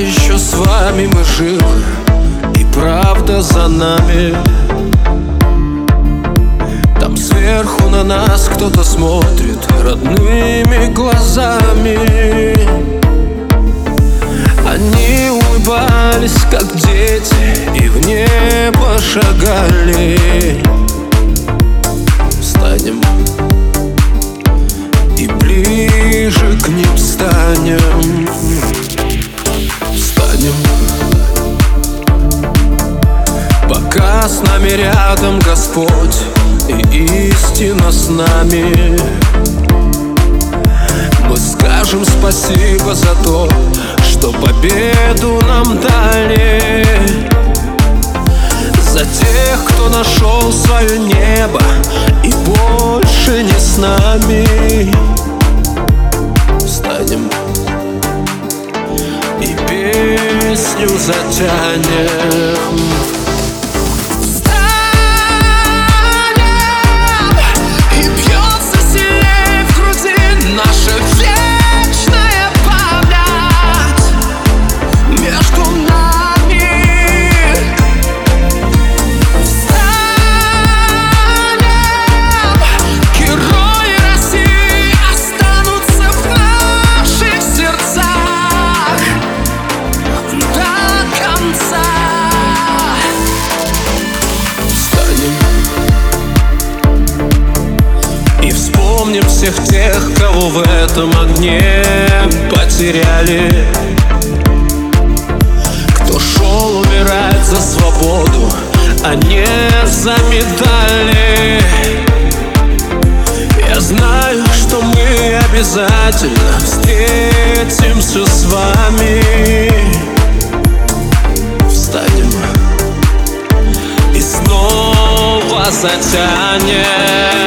еще с вами мы живы И правда за нами. Там сверху на нас кто-то смотрит Родными глазами. Они улыбались, как дети И в небо шагали. Встанем И ближе к ним станем Встанем Пока с нами рядом Господь И истина с нами. Мы скажем спасибо за то Что победу нам дали песню всех тех, кого в этом огне потеряли. Кто шел умирать за свободу, а не за медали. Я знаю, что мы обязательно встретимся с вами. Встанем и снова затянет